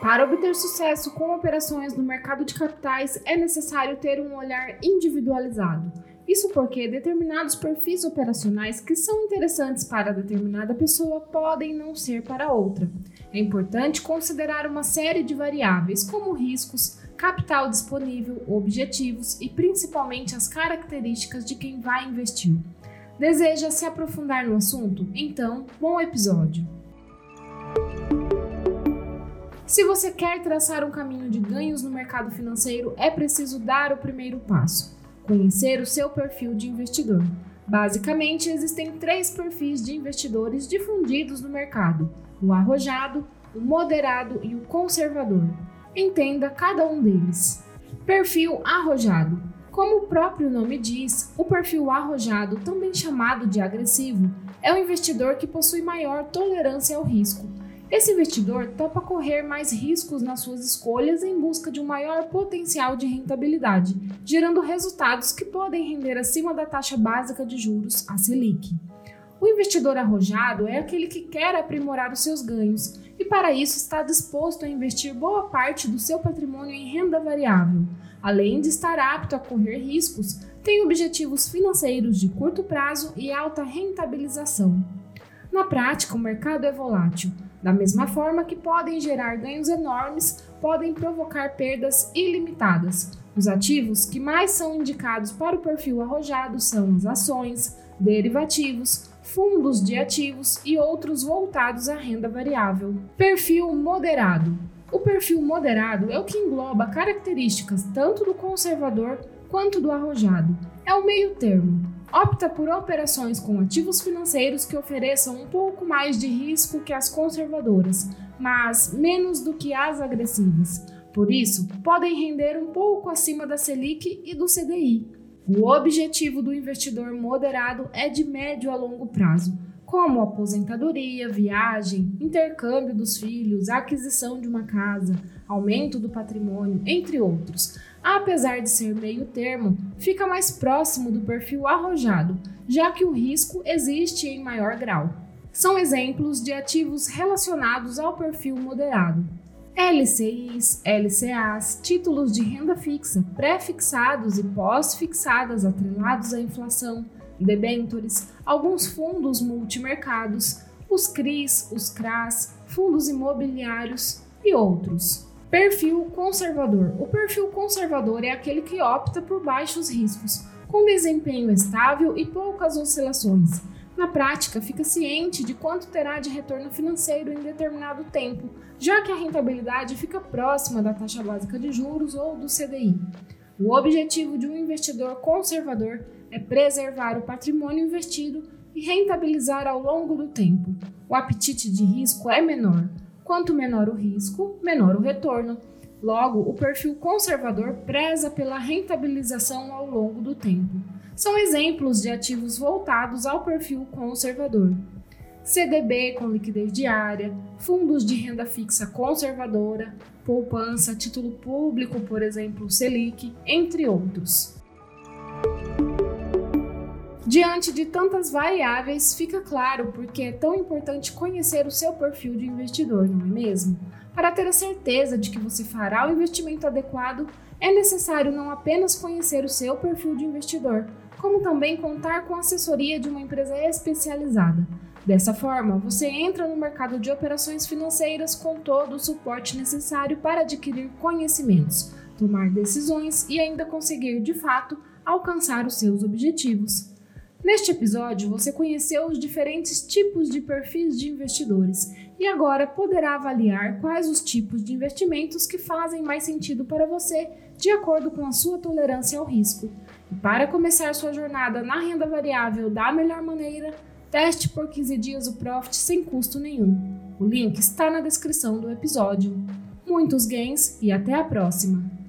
Para obter sucesso com operações no mercado de capitais, é necessário ter um olhar individualizado. Isso porque determinados perfis operacionais que são interessantes para determinada pessoa podem não ser para outra. É importante considerar uma série de variáveis, como riscos, capital disponível, objetivos e principalmente as características de quem vai investir. Deseja se aprofundar no assunto? Então, bom episódio! Se você quer traçar um caminho de ganhos no mercado financeiro, é preciso dar o primeiro passo: conhecer o seu perfil de investidor. Basicamente, existem três perfis de investidores difundidos no mercado: o arrojado, o moderado e o conservador. Entenda cada um deles. Perfil arrojado. Como o próprio nome diz, o perfil arrojado, também chamado de agressivo, é o investidor que possui maior tolerância ao risco esse investidor topa correr mais riscos nas suas escolhas em busca de um maior potencial de rentabilidade, gerando resultados que podem render acima da taxa básica de juros, a Selic. O investidor arrojado é aquele que quer aprimorar os seus ganhos e, para isso, está disposto a investir boa parte do seu patrimônio em renda variável. Além de estar apto a correr riscos, tem objetivos financeiros de curto prazo e alta rentabilização. Na prática, o mercado é volátil da mesma forma que podem gerar ganhos enormes, podem provocar perdas ilimitadas. Os ativos que mais são indicados para o perfil arrojado são as ações, derivativos, fundos de ativos e outros voltados à renda variável. Perfil moderado. O perfil moderado é o que engloba características tanto do conservador quanto do arrojado. É o meio termo, opta por operações com ativos financeiros que ofereçam um pouco mais de risco que as conservadoras, mas menos do que as agressivas. Por isso, podem render um pouco acima da Selic e do CDI. O objetivo do investidor moderado é de médio a longo prazo, como aposentadoria, viagem, intercâmbio dos filhos, aquisição de uma casa, aumento do patrimônio, entre outros apesar de ser meio termo, fica mais próximo do perfil arrojado, já que o risco existe em maior grau. São exemplos de ativos relacionados ao perfil moderado. LCIs, LCAs, títulos de renda fixa, pré-fixados e pós-fixadas atrelados à inflação, debentures, alguns fundos multimercados, os CRIs, os CRAs, fundos imobiliários e outros. Perfil conservador. O perfil conservador é aquele que opta por baixos riscos, com desempenho estável e poucas oscilações. Na prática, fica ciente de quanto terá de retorno financeiro em determinado tempo, já que a rentabilidade fica próxima da taxa básica de juros ou do CDI. O objetivo de um investidor conservador é preservar o patrimônio investido e rentabilizar ao longo do tempo. O apetite de risco é menor, Quanto menor o risco, menor o retorno. Logo, o perfil conservador preza pela rentabilização ao longo do tempo. São exemplos de ativos voltados ao perfil conservador. CDB com liquidez diária, fundos de renda fixa conservadora, poupança, título público, por exemplo, Selic, entre outros. Diante de tantas variáveis, fica claro porque é tão importante conhecer o seu perfil de investidor, não é mesmo? Para ter a certeza de que você fará o investimento adequado, é necessário não apenas conhecer o seu perfil de investidor, como também contar com a assessoria de uma empresa especializada. Dessa forma, você entra no mercado de operações financeiras com todo o suporte necessário para adquirir conhecimentos, tomar decisões e ainda conseguir, de fato, alcançar os seus objetivos. Neste episódio, você conheceu os diferentes tipos de perfis de investidores e agora poderá avaliar quais os tipos de investimentos que fazem mais sentido para você, de acordo com a sua tolerância ao risco. E para começar sua jornada na renda variável da melhor maneira, teste por 15 dias o Profit sem custo nenhum. O link está na descrição do episódio. Muitos gains e até a próxima!